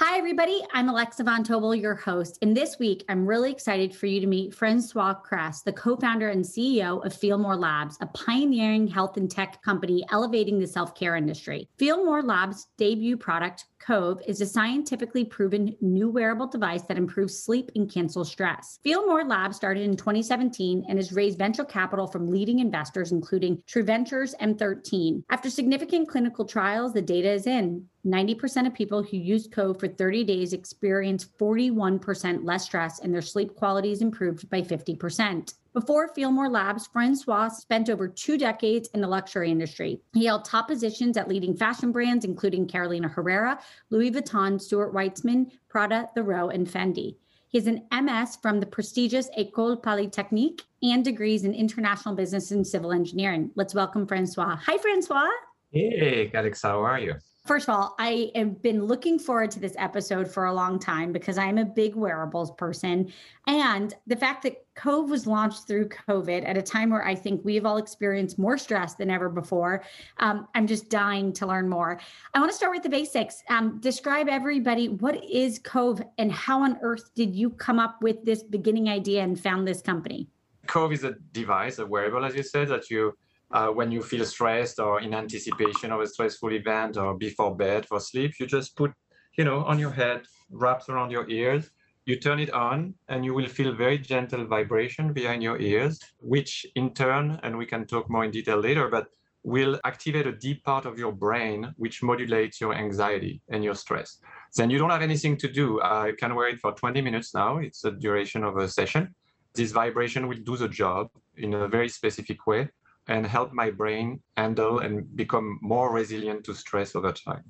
Hi, everybody. I'm Alexa Von Tobel, your host. And this week, I'm really excited for you to meet Francois Kress, the co founder and CEO of Feelmore Labs, a pioneering health and tech company elevating the self care industry. Feelmore Labs' debut product, Cove, is a scientifically proven new wearable device that improves sleep and cancels stress. Feel More Labs started in 2017 and has raised venture capital from leading investors, including True Ventures and 13. After significant clinical trials, the data is in. 90% of people who use Cove for 30 days experience 41% less stress and their sleep quality is improved by 50%. Before Feelmore Labs, Francois spent over two decades in the luxury industry. He held top positions at leading fashion brands, including Carolina Herrera, Louis Vuitton, Stuart Weitzman, Prada, Row, and Fendi. He has an MS from the prestigious École Polytechnique and degrees in international business and civil engineering. Let's welcome Francois. Hi, Francois. Hey, Alex, how are you? First of all, I have been looking forward to this episode for a long time because I'm a big wearables person. And the fact that Cove was launched through COVID at a time where I think we've all experienced more stress than ever before, um, I'm just dying to learn more. I want to start with the basics. Um, describe everybody what is Cove and how on earth did you come up with this beginning idea and found this company? Cove is a device, a wearable, as you said, that you uh, when you feel stressed or in anticipation of a stressful event or before bed for sleep, you just put, you know, on your head, wraps around your ears. You turn it on and you will feel very gentle vibration behind your ears, which in turn, and we can talk more in detail later, but will activate a deep part of your brain which modulates your anxiety and your stress. Then you don't have anything to do. I can wear it for 20 minutes now. It's the duration of a session. This vibration will do the job in a very specific way and help my brain handle and become more resilient to stress over time.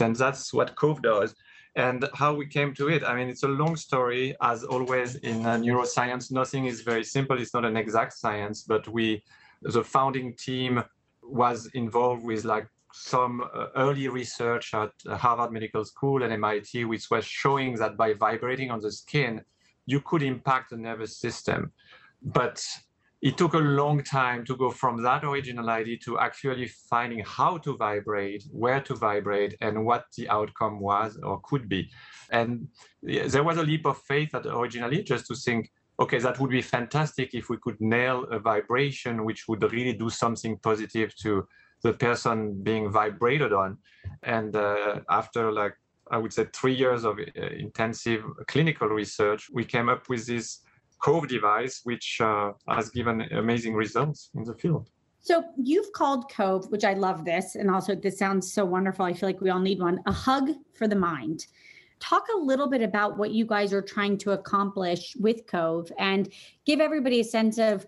And that's what Cove does. And how we came to it, I mean, it's a long story. As always in uh, neuroscience, nothing is very simple. It's not an exact science, but we, the founding team was involved with like some uh, early research at Harvard Medical School and MIT, which was showing that by vibrating on the skin, you could impact the nervous system. But it took a long time to go from that original idea to actually finding how to vibrate, where to vibrate, and what the outcome was or could be. And there was a leap of faith that originally just to think, okay, that would be fantastic if we could nail a vibration which would really do something positive to the person being vibrated on. And uh, after like I would say three years of uh, intensive clinical research, we came up with this Cove device, which uh, has given amazing results in the field. So you've called Cove, which I love this, and also this sounds so wonderful. I feel like we all need one. A hug for the mind. Talk a little bit about what you guys are trying to accomplish with Cove, and give everybody a sense of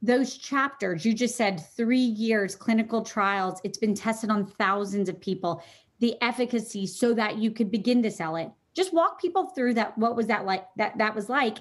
those chapters. You just said three years clinical trials. It's been tested on thousands of people. The efficacy, so that you could begin to sell it. Just walk people through that. What was that like? That that was like,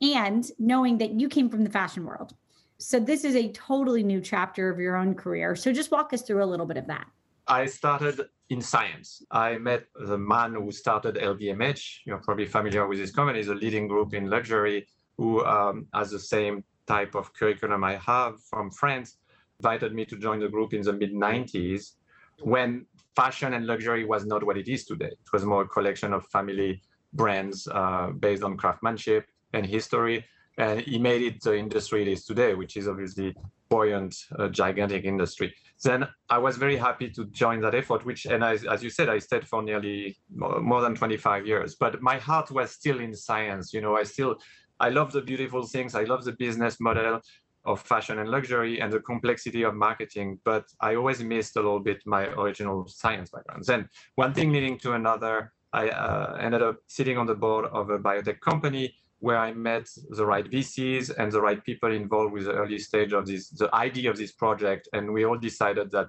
and knowing that you came from the fashion world. So this is a totally new chapter of your own career. So just walk us through a little bit of that. I started in science. I met the man who started LVMH. You're probably familiar with this company. It's a leading group in luxury who um, has the same type of curriculum I have from France. Invited me to join the group in the mid 90s when fashion and luxury was not what it is today. It was more a collection of family brands uh, based on craftsmanship and history. And he made it the industry it is today, which is obviously buoyant, uh, gigantic industry. Then I was very happy to join that effort, which, and as, you said, I stayed for nearly more than 25 years. But my heart was still in science. You know, I still I love the beautiful things. I love the business model of fashion and luxury and the complexity of marketing, but I always missed a little bit my original science background. Then one thing leading to another, I uh, ended up sitting on the board of a biotech company where I met the right VCs and the right people involved with the early stage of this, the idea of this project. And we all decided that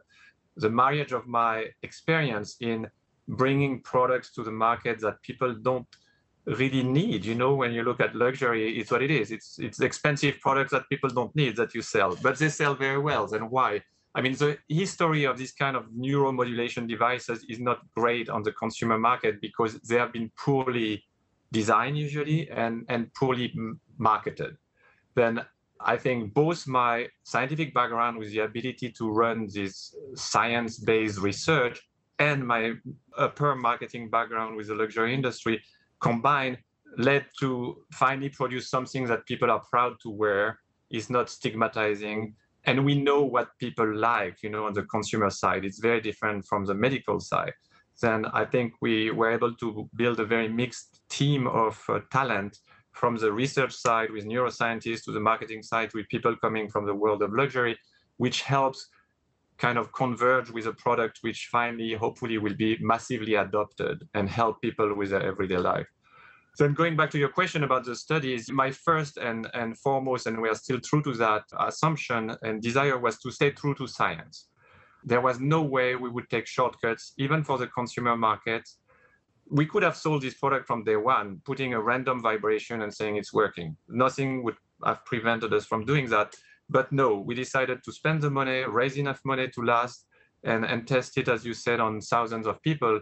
the marriage of my experience in bringing products to the market that people don't really need. You know, when you look at luxury, it's what it is. It's it's expensive products that people don't need that you sell, but they sell very well. Then why? I mean, the history of this kind of neuromodulation devices is not great on the consumer market because they have been poorly designed usually mm-hmm. and, and poorly marketed. Then I think both my scientific background with the ability to run this science-based research and my upper marketing background with the luxury industry combined led to finally produce something that people are proud to wear, is not stigmatizing, and we know what people like, you know, on the consumer side. It's very different from the medical side. Then I think we were able to build a very mixed team of uh, talent from the research side with neuroscientists to the marketing side with people coming from the world of luxury, which helps kind of converge with a product which finally, hopefully, will be massively adopted and help people with their everyday life. Then going back to your question about the studies, my first and, and foremost, and we are still true to that assumption and desire was to stay true to science. There was no way we would take shortcuts, even for the consumer market. We could have sold this product from day one, putting a random vibration and saying it's working. Nothing would have prevented us from doing that. But no, we decided to spend the money, raise enough money to last, and, and test it, as you said, on thousands of people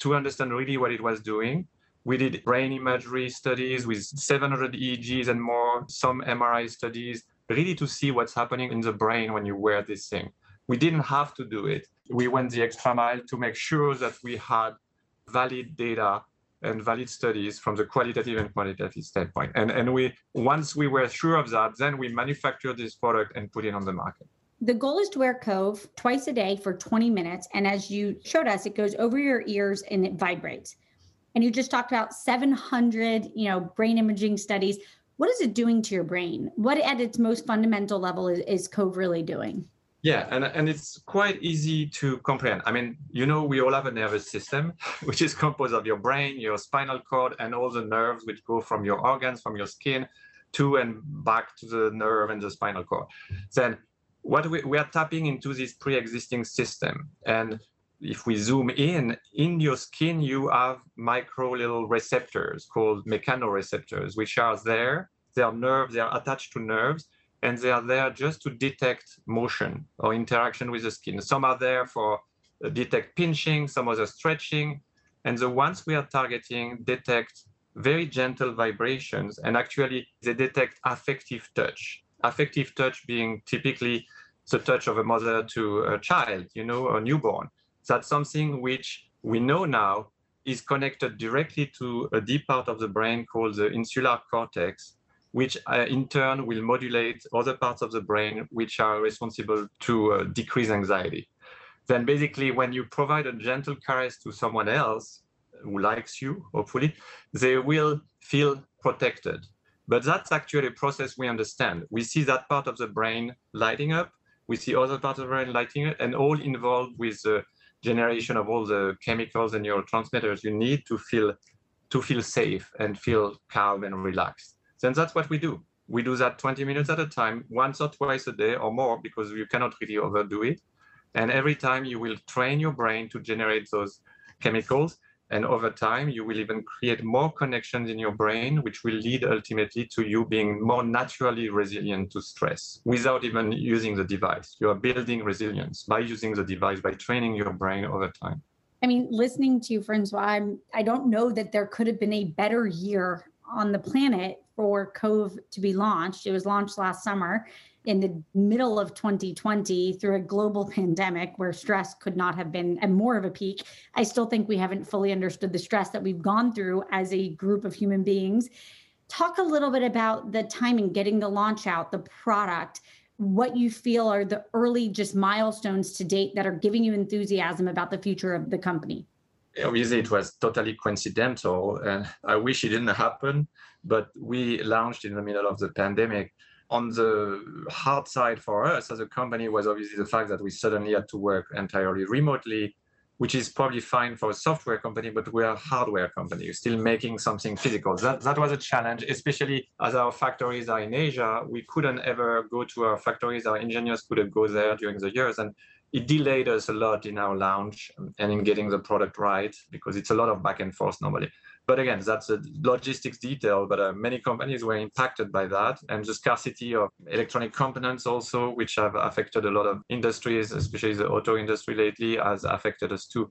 to understand really what it was doing. We did brain imagery studies with 700 EEGs and more, some MRI studies, really to see what's happening in the brain when you wear this thing. We didn't have to do it. We went the extra mile to make sure that we had valid data and valid studies from the qualitative and quantitative standpoint. And, and we once we were sure of that, then we manufactured this product and put it on the market. The goal is to wear Cove twice a day for 20 minutes. And as you showed us, it goes over your ears and it vibrates. And you just talked about 700, you know, brain imaging studies. What is it doing to your brain? What at its most fundamental level is, is Cove really doing? Yeah, and, and it's quite easy to comprehend. I mean, you know, we all have a nervous system, which is composed of your brain, your spinal cord, and all the nerves which go from your organs, from your skin, to and back to the nerve and the spinal cord. Then what we, we are tapping into this pre-existing system. And if we zoom in, in your skin, you have micro little receptors called mechanoreceptors, which are there. They are nerves, they are attached to nerves and they are there just to detect motion or interaction with the skin. Some are there for uh, detect pinching, some other stretching, and the ones we are targeting detect very gentle vibrations, and actually they detect affective touch. Affective touch being typically the touch of a mother to a child, you know, a newborn. That's something which we know now is connected directly to a deep part of the brain called the insular cortex, which uh, in turn will modulate other parts of the brain which are responsible to uh, decrease anxiety. Then basically, when you provide a gentle caress to someone else who likes you, hopefully, they will feel protected. But that's actually a process we understand. We see that part of the brain lighting up, we see other parts of the brain lighting up, and all involved with the generation of all the chemicals and neurotransmitters you need to feel to feel safe and feel calm and relaxed then that's what we do. We do that 20 minutes at a time, once or twice a day or more, because you cannot really overdo it. And every time you will train your brain to generate those chemicals. And over time, you will even create more connections in your brain, which will lead ultimately to you being more naturally resilient to stress without even using the device. You are building resilience by using the device, by training your brain over time. I mean, listening to you, Francois, I'm, I don't know that there could have been a better year on the planet for Cove to be launched. It was launched last summer in the middle of 2020 through a global pandemic where stress could not have been at more of a peak. I still think we haven't fully understood the stress that we've gone through as a group of human beings. Talk a little bit about the timing, getting the launch out, the product, what you feel are the early just milestones to date that are giving you enthusiasm about the future of the company. Obviously it was totally coincidental and I wish it didn't happen, but we launched in the middle of the pandemic. On the hard side for us as a company was obviously the fact that we suddenly had to work entirely remotely which is probably fine for a software company, but we're a hardware company, still making something physical. That, that was a challenge, especially as our factories are in Asia. We couldn't ever go to our factories. Our engineers couldn't go there during the years. And it delayed us a lot in our launch and in getting the product right because it's a lot of back and forth normally. But again, that's a logistics detail, but uh, many companies were impacted by that. And the scarcity of electronic components also, which have affected a lot of industries, especially the auto industry lately, has affected us too.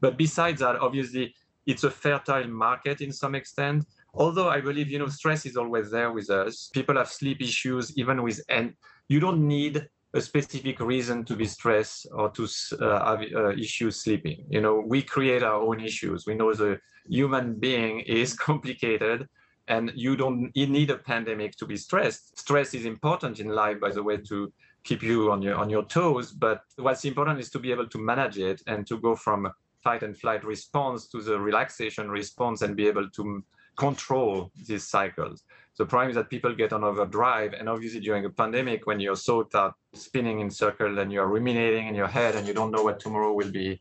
But besides that, obviously, it's a fertile market in some extent. Although I believe, you know, stress is always there with us. People have sleep issues, even with, and you don't need a specific reason to be stressed or to uh, have uh, issues sleeping. You know, we create our own issues. We know the human being is complicated and you don't you need a pandemic to be stressed stress is important in life by the way to keep you on your on your toes but what's important is to be able to manage it and to go from fight and flight response to the relaxation response and be able to control these cycles the problem is that people get on overdrive and obviously during a pandemic when your thoughts are spinning in circles and you're ruminating in your head and you don't know what tomorrow will be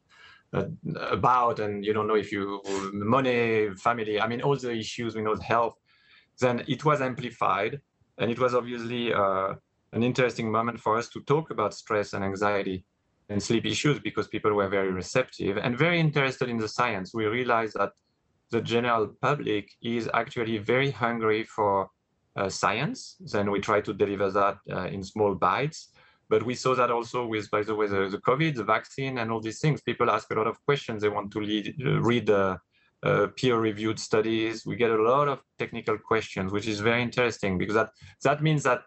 uh, about and you don't know if you money family i mean all the issues we know health then it was amplified and it was obviously uh, an interesting moment for us to talk about stress and anxiety and sleep issues because people were very receptive and very interested in the science. We realized that the general public is actually very hungry for uh, science then we try to deliver that uh, in small bites but we saw that also with, by the way, the, the COVID, the vaccine, and all these things. People ask a lot of questions. They want to lead, uh, read uh, uh, peer-reviewed studies. We get a lot of technical questions, which is very interesting because that that means that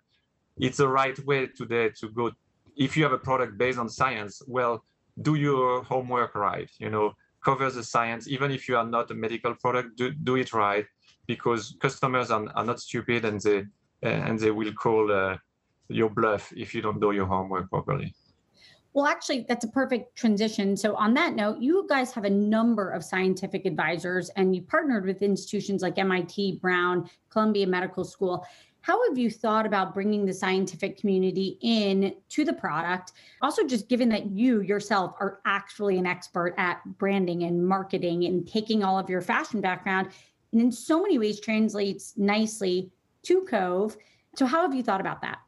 it's the right way today to go. If you have a product based on science, well, do your homework right. You know, cover the science. Even if you are not a medical product, do do it right because customers are, are not stupid and they and they will call. Uh, your bluff if you don't do your homework properly. Well, actually, that's a perfect transition. So, on that note, you guys have a number of scientific advisors and you partnered with institutions like MIT, Brown, Columbia Medical School. How have you thought about bringing the scientific community in to the product? Also, just given that you yourself are actually an expert at branding and marketing and taking all of your fashion background, and in so many ways translates nicely to Cove. So, how have you thought about that?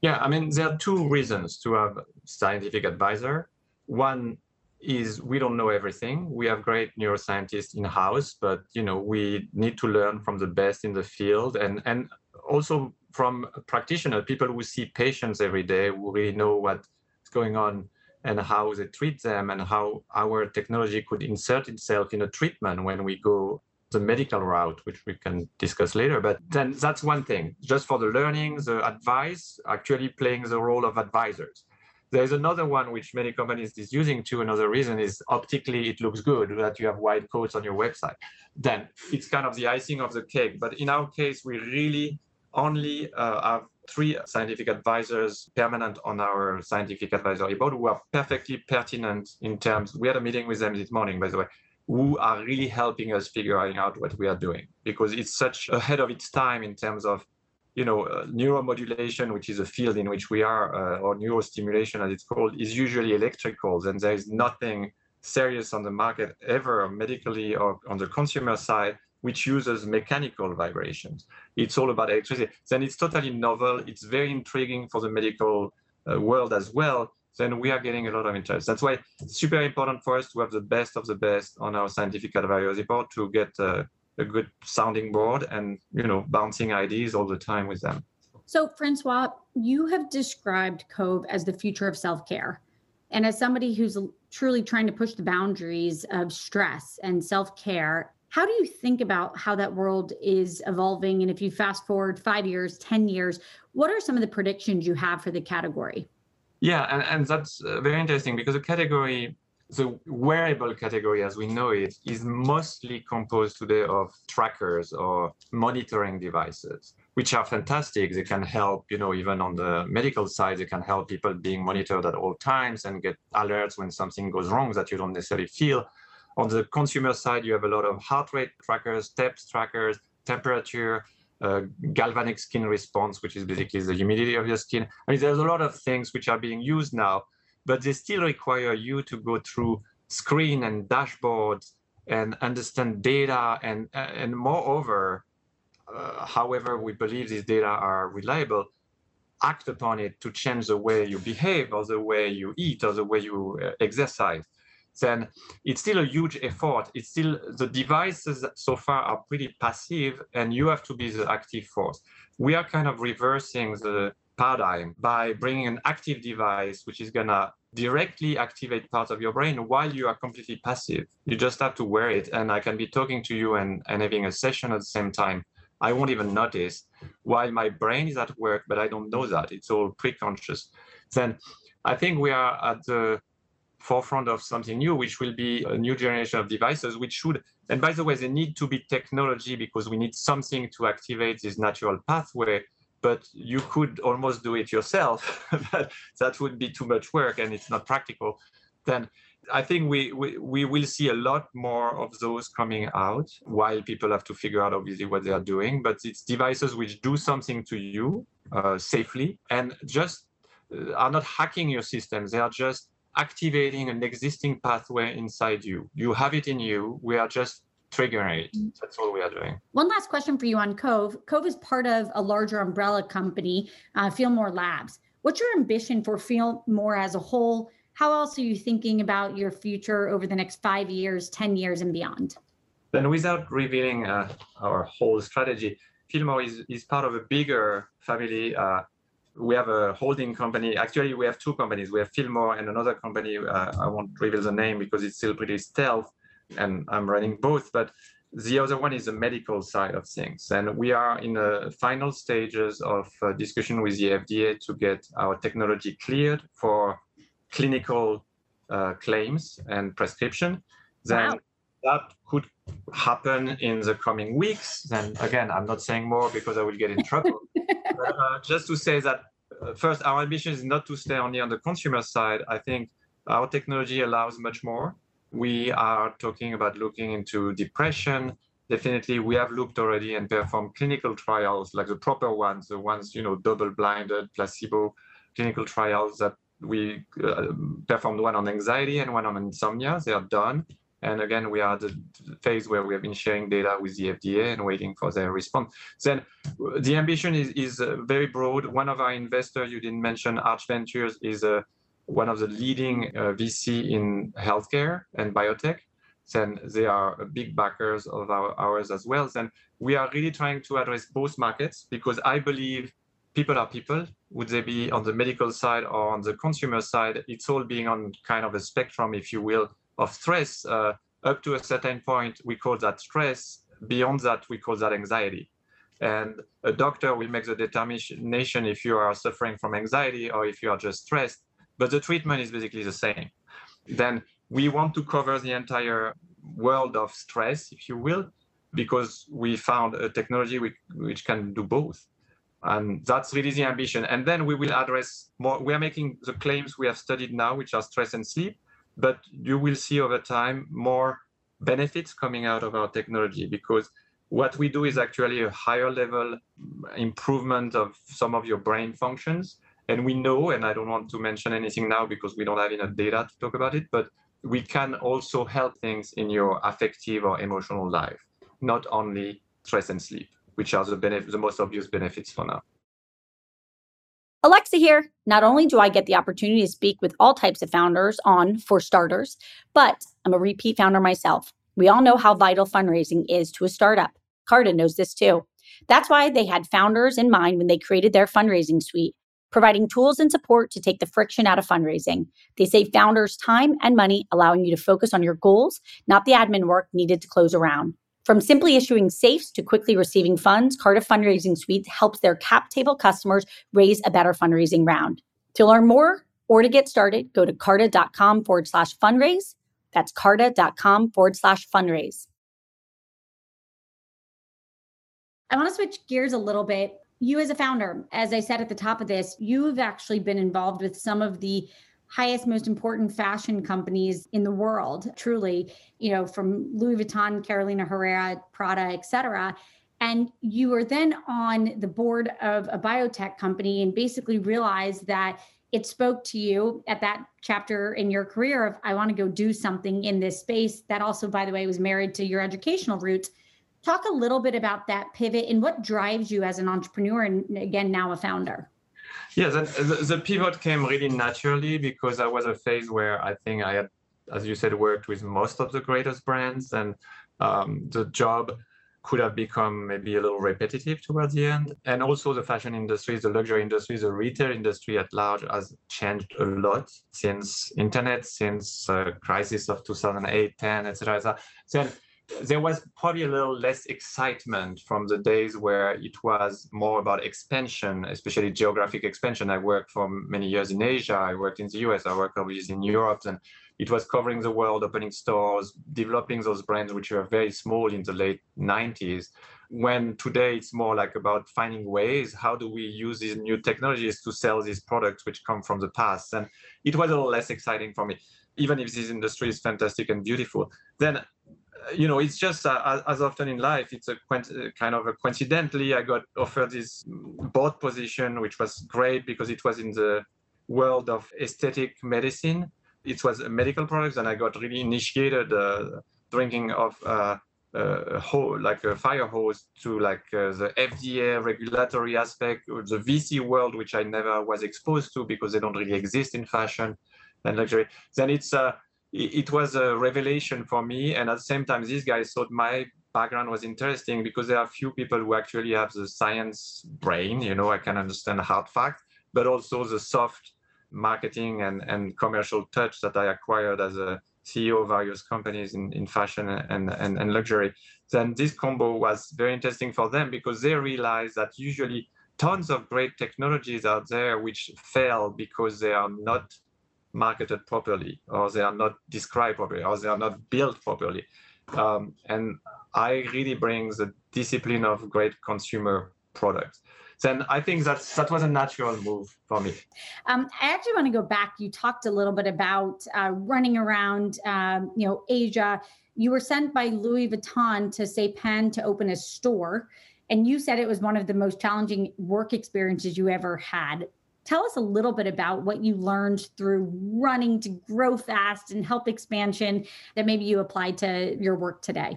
Yeah, I mean, there are two reasons to have scientific advisor. One is we don't know everything. We have great neuroscientists in house, but you know we need to learn from the best in the field, and and also from practitioners, people who see patients every day, who really know what's going on and how they treat them, and how our technology could insert itself in a treatment when we go the medical route, which we can discuss later. But then that's one thing, just for the learning, the advice, actually playing the role of advisors. There's another one which many companies is using too. Another reason is optically it looks good that you have white coats on your website. Then it's kind of the icing of the cake. But in our case, we really only uh, have three scientific advisors permanent on our scientific advisory board who are perfectly pertinent in terms. We had a meeting with them this morning, by the way, who are really helping us figuring out what we are doing because it's such ahead of its time in terms of you know uh, neuromodulation which is a field in which we are uh, or neurostimulation as it's called is usually electricals and there is nothing serious on the market ever medically or on the consumer side which uses mechanical vibrations it's all about electricity then it's totally novel it's very intriguing for the medical uh, world as well then we are getting a lot of interest. That's why it's super important for us to have the best of the best on our scientific advisory board to get uh, a good sounding board and you know bouncing ideas all the time with them. So, Francois, you have described Cove as the future of self care. And as somebody who's truly trying to push the boundaries of stress and self care, how do you think about how that world is evolving? And if you fast forward five years, 10 years, what are some of the predictions you have for the category? Yeah, and, and that's uh, very interesting because the category, the wearable category as we know it, is mostly composed today of trackers or monitoring devices, which are fantastic. They can help, you know, even on the medical side, they can help people being monitored at all times and get alerts when something goes wrong that you don't necessarily feel On the consumer side, you have a lot of heart rate trackers, steps trackers, temperature, uh, galvanic skin response, which is basically the humidity of your skin. I mean, there's a lot of things which are being used now, but they still require you to go through screen and dashboards and understand data and and moreover uh, however we believe these data are reliable act upon it to change the way you behave or the way you eat or the way you uh, exercise then it's still a huge effort it's still the devices so far are pretty passive and you have to be the active force we are kind of reversing the paradigm by bringing an active device which is going to directly activate parts of your brain while you are completely passive. You just have to wear it. And I can be talking to you and, and having a session at the same time. I won't even notice while my brain is at work, but I don't know that. It's all pre-conscious. Then I think we are at the forefront of something new, which will be a new generation of devices, which should, and by the way, they need to be technology because we need something to activate this natural pathway but you could almost do it yourself, but that would be too much work and it's not practical, then I think we, we, we will see a lot more of those coming out while people have to figure out obviously what they are doing. But it's devices which do something to you uh, safely and just uh, are not hacking your systems. They are just activating an existing pathway inside you. You have it in you. We are just triggering it. Mm-hmm. That's all we are doing. One last question for you on Cove. Cove is part of a larger umbrella company, uh, Feelmore Labs. What's your ambition for Feelmore as a whole? How else are you thinking about your future over the next five years, 10 years, and beyond? Then, without revealing uh, our whole strategy, Feelmore is, is part of a bigger family. Uh, we have a holding company. Actually, we have two companies. We have Feelmore and another company. Uh, I won't reveal the name because it's still pretty stealth and I'm running both, but the other one is the medical side of things. And we are in the final stages of uh, discussion with the FDA to get our technology cleared for clinical uh, claims and prescription. Then wow. that could happen in the coming weeks. Then again, I'm not saying more because I will get in trouble. but, uh, just to say that uh, first, our ambition is not to stay only on the consumer side. I think our technology allows much more we are talking about looking into depression. Definitely, we have looked already and performed clinical trials, like the proper ones, the ones, you know, double-blinded, placebo clinical trials that we uh, performed one on anxiety and one on insomnia. They are done. And again, we are at the phase where we have been sharing data with the FDA and waiting for their response. Then the ambition is, is uh, very broad. One of our investors, you didn't mention Arch Ventures, is a one of the leading uh, VC in healthcare and biotech. Then they are big backers of our, ours as well. Then we are really trying to address both markets because I believe people are people. Would they be on the medical side or on the consumer side? It's all being on kind of a spectrum, if you will, of stress. Uh, up to a certain point, we call that stress. Beyond that, we call that anxiety. And a doctor will make the determination if you are suffering from anxiety or if you are just stressed but the treatment is basically the same. Then we want to cover the entire world of stress, if you will, because we found a technology which, which can do both. And that's really the ambition. And then we will address more. We are making the claims we have studied now, which are stress and sleep, but you will see over time more benefits coming out of our technology because what we do is actually a higher level improvement of some of your brain functions and we know, and I don't want to mention anything now because we don't have enough data to talk about it, but we can also help things in your affective or emotional life, not only stress and sleep, which are the, benef- the most obvious benefits for now. Alexa here. Not only do I get the opportunity to speak with all types of founders on For Starters, but I'm a repeat founder myself. We all know how vital fundraising is to a startup. Carta knows this too. That's why they had founders in mind when they created their fundraising suite providing tools and support to take the friction out of fundraising. They save founders time and money, allowing you to focus on your goals, not the admin work needed to close a round. From simply issuing safes to quickly receiving funds, Carta Fundraising Suite helps their cap table customers raise a better fundraising round. To learn more or to get started, go to carta.com forward slash fundraise. That's carta.com forward slash fundraise. I want to switch gears a little bit you as a founder as i said at the top of this you've actually been involved with some of the highest, most important fashion companies in the world, truly, you know, from Louis Vuitton, Carolina Herrera, Prada, et cetera. And you were then on the board of a biotech company and basically realized that it spoke to you at that chapter in your career of, I want to go do something in this space. That also, by the way, was married to your educational roots. Talk a little bit about that pivot and what drives you as an entrepreneur and again, now a founder. Yeah, the, the, pivot came really naturally because I was a phase where I think I had, as you said, worked with most of the greatest brands, and um, the job could have become maybe a little repetitive towards the end. And also, the fashion industry, the luxury industry, the retail industry at large has changed a lot since internet, since uh, crisis of 2008, 10, etc. So there was probably a little less excitement from the days where it was more about expansion, especially geographic expansion. I worked for many years in Asia. I worked in the US. I worked obviously in Europe, and it was covering the world, opening stores, developing those brands which were very small in the late 90s. When today it's more like about finding ways, how do we use these new technologies to sell these products which come from the past? And it was a little less exciting for me, even if this industry is fantastic and beautiful. Then you know, it's just uh, as often in life, it's a kind of a coincidentally, I got offered this board position, which was great because it was in the world of aesthetic medicine. It was a medical products, and I got really initiated uh, drinking of uh, uh, hose, like a fire hose to like uh, the FDA regulatory aspect, or the VC world, which I never was exposed to because they don't really exist in fashion and luxury. Then it's uh, it, was a revelation for me. And at the same time, these guys thought my background was interesting because there are few people who actually have the science brain. You know, I can understand hard fact, but also the soft marketing and, and commercial touch that I acquired as a CEO of various companies in, in fashion and, and, and luxury. Then this combo was very interesting for them because they realized that usually tons of great technologies out there which fail because they are not marketed properly, or they are not described properly, or they are not built properly. Um, and I really bring the discipline of great consumer products. Then I think that that was a natural move for me. Um, I actually want to go back. You talked a little bit about uh, running around, um, you know, Asia. You were sent by Louis Vuitton to Saipan to open a store, and you said it was one of the most challenging work experiences you ever had. Tell us a little bit about what you learned through running to grow fast and help expansion that maybe you applied to your work today.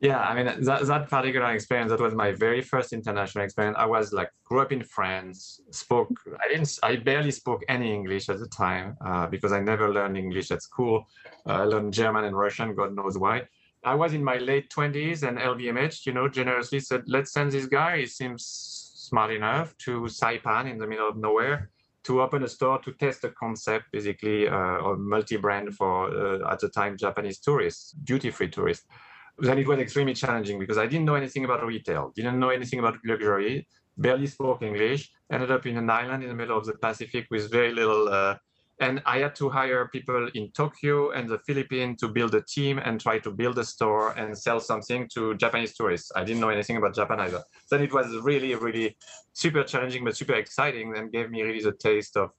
Yeah, I mean that, that particular experience that was my very first international experience. I was like grew up in France, spoke I didn't I barely spoke any English at the time uh, because I never learned English at school. Uh, I learned German and Russian, God knows why. I was in my late twenties, and LVMH, you know, generously said, "Let's send this guy. He seems smart enough to Saipan in the middle of nowhere to open a store to test the concept, basically, uh, of multi-brand for uh, at the time Japanese tourists, duty-free tourists. Then it was extremely challenging because I didn't know anything about retail, didn't know anything about luxury, barely spoke English, ended up in an island in the middle of the Pacific with very little uh, and I had to hire people in Tokyo and the Philippines to build a team and try to build a store and sell something to Japanese tourists. I didn't know anything about Japan either. Then it was really, really super challenging, but super exciting and gave me really the taste of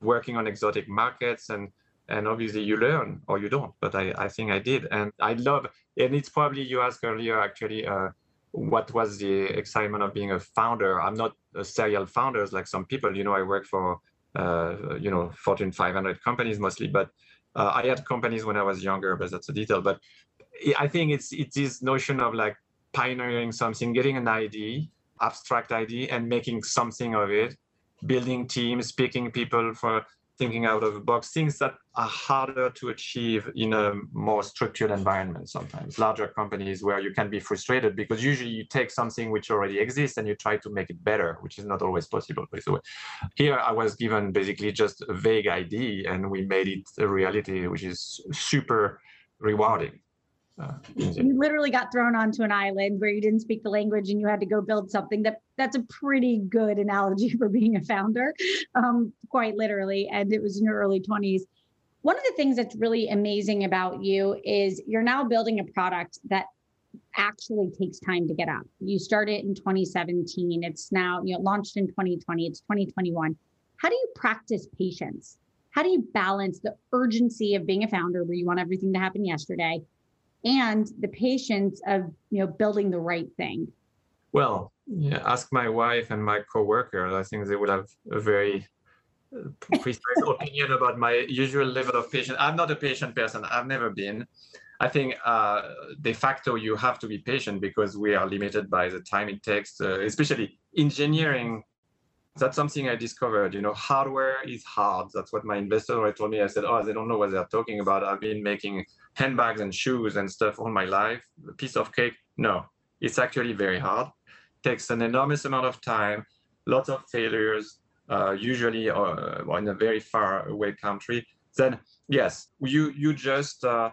working on exotic markets and and obviously you learn or you don't but i, I think i did and i love and it's probably you asked earlier actually uh, what was the excitement of being a founder i'm not a serial founder like some people you know i work for you know, Fortune 500 companies mostly. But uh, I had companies when I was younger, but that's a detail. But I think it's it's this notion of like pioneering something, getting an idea, abstract idea, and making something of it, building teams, picking people for thinking out of the box, things that are harder to achieve in a more structured environment sometimes. Larger companies where you can be frustrated because usually you take something which already exists and you try to make it better, which is not always possible, by the way. Here I was given basically just a vague idea and we made it a reality, which is super rewarding. Uh, you literally got thrown onto an island where you didn't speak the language and you had to go build something that that's a pretty good analogy for being a founder um, quite literally and it was in your early 20s one of the things that's really amazing about you is you're now building a product that actually takes time to get up you started in 2017 it's now you know launched in 2020 it's 2021 how do you practice patience? How do you balance the urgency of being a founder where you want everything to happen yesterday and the patience of you know building the right thing. Well yeah, ask my wife and my coworkers i think they would have a very uh, precise opinion about my usual level of patience. I'm not a patient person. I've never been. I think uh, de facto you have to be patient because we are limited by the time it takes uh, especially engineering that's something I discovered. You know, hardware is hard. That's what my investor told me. I said, oh, they don't know what they're talking about. I've been making handbags and shoes and stuff all my life. A piece of cake? No, it's actually very hard. Takes an enormous amount of time, lots of failures, uh, usually uh, in a very far away country. Then yes, you you just uh,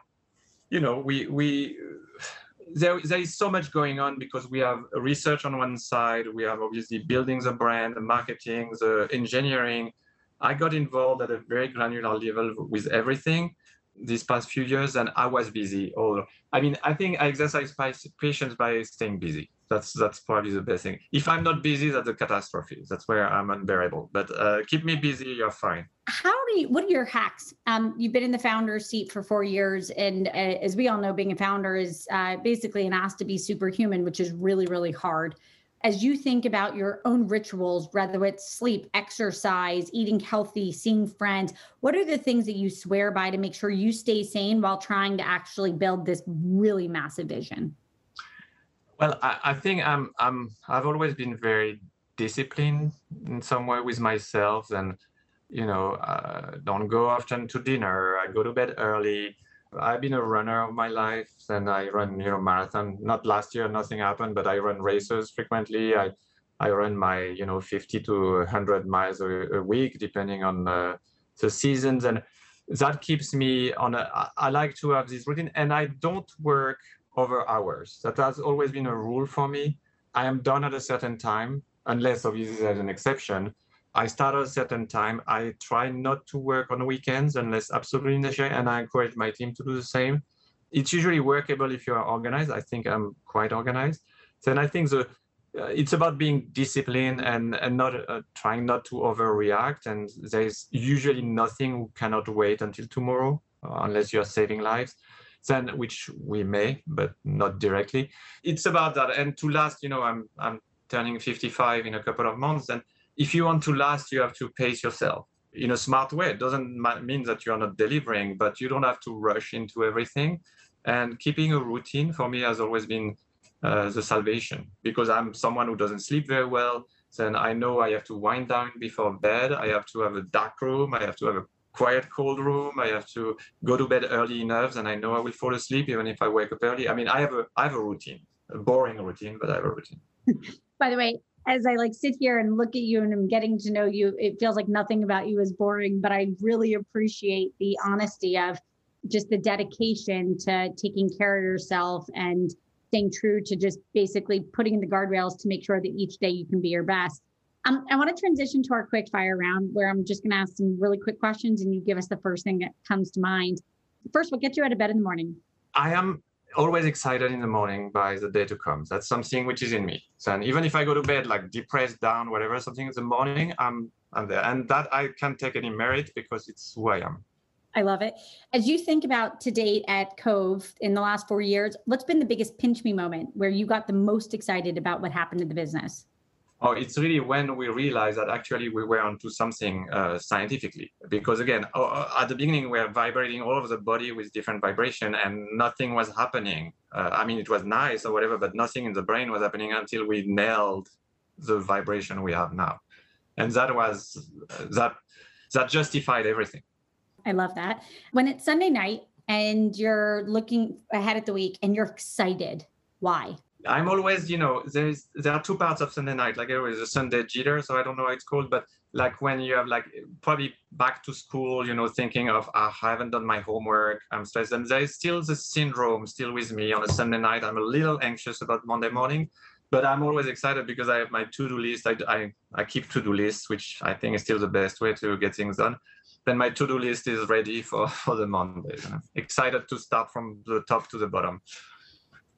you know we we there, there is so much going on because we have research on one side, we have obviously building the brand, the marketing, the engineering. I got involved at a very granular level with everything these past few years, and I was busy. All I mean, I think I exercise patience by staying busy. That's that's probably the best thing. If I'm not busy, that's a catastrophe. That's where I'm unbearable. But uh, keep me busy, you're fine. How do you? What are your hacks? Um, you've been in the founder seat for four years, and uh, as we all know, being a founder is uh, basically an ask to be superhuman, which is really really hard. As you think about your own rituals, whether it's sleep, exercise, eating healthy, seeing friends, what are the things that you swear by to make sure you stay sane while trying to actually build this really massive vision? Well, I, I think I'm I'm I've always been very disciplined in some way with myself and you know uh, don't go often to dinner. I go to bed early. I've been a runner of my life and i run you know marathon. Not last year nothing happened but i run races frequently. I i run my you know 50 to 100 miles a, a week depending on uh, the seasons. And that keeps me on a i like to have this routine and i don't work over hours. That has always been a rule for me. I am done at a certain time, unless obviously there's an exception. I start at a certain time. I try not to work on weekends unless absolutely necessary, and I encourage my team to do the same. It's usually workable if you are organized. I think I'm quite organized. Then I think the uh, it's about being disciplined and and not uh, trying not to overreact. And there's usually nothing we cannot wait until tomorrow, uh, unless you're saving lives then which we may, but not directly. It's about that. And to last, you know, I'm I'm turning 55 in a couple of months. And if you want to last, you have to pace yourself in a smart way. It doesn't mean that you're not delivering, but you don't have to rush into everything. And keeping a routine for me has always been uh, the salvation because I'm someone who doesn't sleep very well. Then I know I have to wind down before bed. I have to have a dark room. I have to have a quiet cold room. I have to go to bed early enough and i know i will fall asleep even if i wake up early. I mean i have a i have a routine a boring routine but i have a routine. By the way as i like sit here and look at you and i'm getting to know you it feels like nothing about you is boring but i really appreciate the honesty of just the dedication to taking care of yourself and staying true to just basically putting in the guardrails to make sure that each day you can be your best um, I want to transition to our quick fire round where I'm just going to ask some really quick questions and you give us the first thing that comes to mind. First, what gets you out of bed in the morning? I am always excited in the morning by the day to come. That's something which is in me. So, and even if I go to bed like depressed, down, whatever, something in the morning, I'm I'm there, and that I can't take any merit because it's who I am. I love it. As you think about to date at Cove in the last four years, what's been the biggest pinch me moment where you got the most excited about what happened to the business? Oh, it's really when we realized that actually we were onto something uh, scientifically. Because again, at the beginning, we were vibrating all over the body with different vibration and nothing was happening. Uh, I mean, it was nice or whatever, but nothing in the brain was happening until we nailed the vibration we have now. And that was, that, that justified everything. I love that. When it's Sunday night and you're looking ahead at the week and you're excited, why? I'm always, you know, there's there are two parts of Sunday night. Like there is a Sunday jitter, so I don't know how it's called, but like when you have like probably back to school, you know, thinking of ah, I haven't done my homework, I'm stressed, and there's still the syndrome still with me on a Sunday night. I'm a little anxious about Monday morning, but I'm always excited because I have my to-do list. I I, I keep to-do lists, which I think is still the best way to get things done. Then my to-do list is ready for for the Monday. Excited to start from the top to the bottom.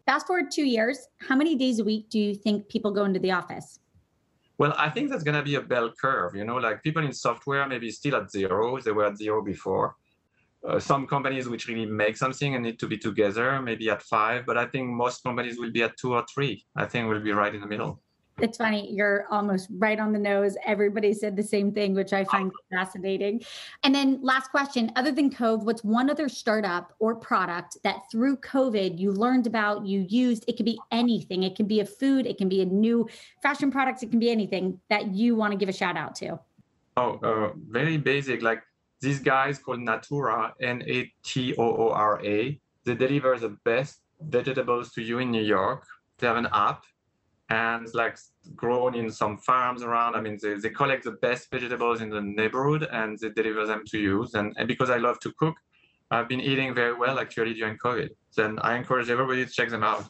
Fast forward two years, how many days a week do you think people go into the office? Well, I think that's going to be a bell curve. You know, like people in software maybe still at zero. They were at zero before. Uh, some companies which really make something and need to be together, maybe at five. But I think most companies will be at two or three. I think we'll be right in the middle. It's funny, you're almost right on the nose. Everybody said the same thing, which I find fascinating. And then, last question other than Cove, what's one other startup or product that through COVID you learned about, you used? It could be anything, it can be a food, it can be a new fashion product, it can be anything that you want to give a shout out to. Oh, uh, very basic. Like these guys called Natoora, N A T O O R A. They deliver the best vegetables to you in New York. They have an app and like grown in some farms around. I mean, they, they collect the best vegetables in the neighborhood and they deliver them to you. And, and because I love to cook, I've been eating very well actually during COVID. Then I encourage everybody to check them out.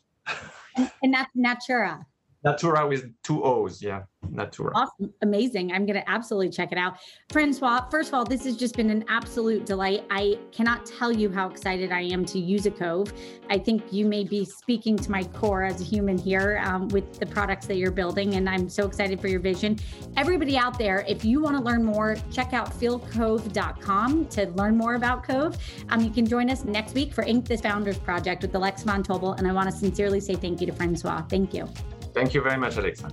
and, and that's Natoora. Natoora with two O's. Yeah, Natoora. Awesome. Amazing. I'm going to absolutely check it out. Francois, first of all, this has just been an absolute delight. I cannot tell you how excited I am to use a Cove. I think you may be speaking to my core as a human here um, with the products that you're building, and I'm so excited for your vision. Everybody out there, if you want to learn more, check out feelcove.com to learn more about Cove. Um, you can join us next week for Inc. This Founders Project with Alexa Von Tobel, and I want to sincerely say thank you to Francois. Thank you. Thank you very much, Alexa.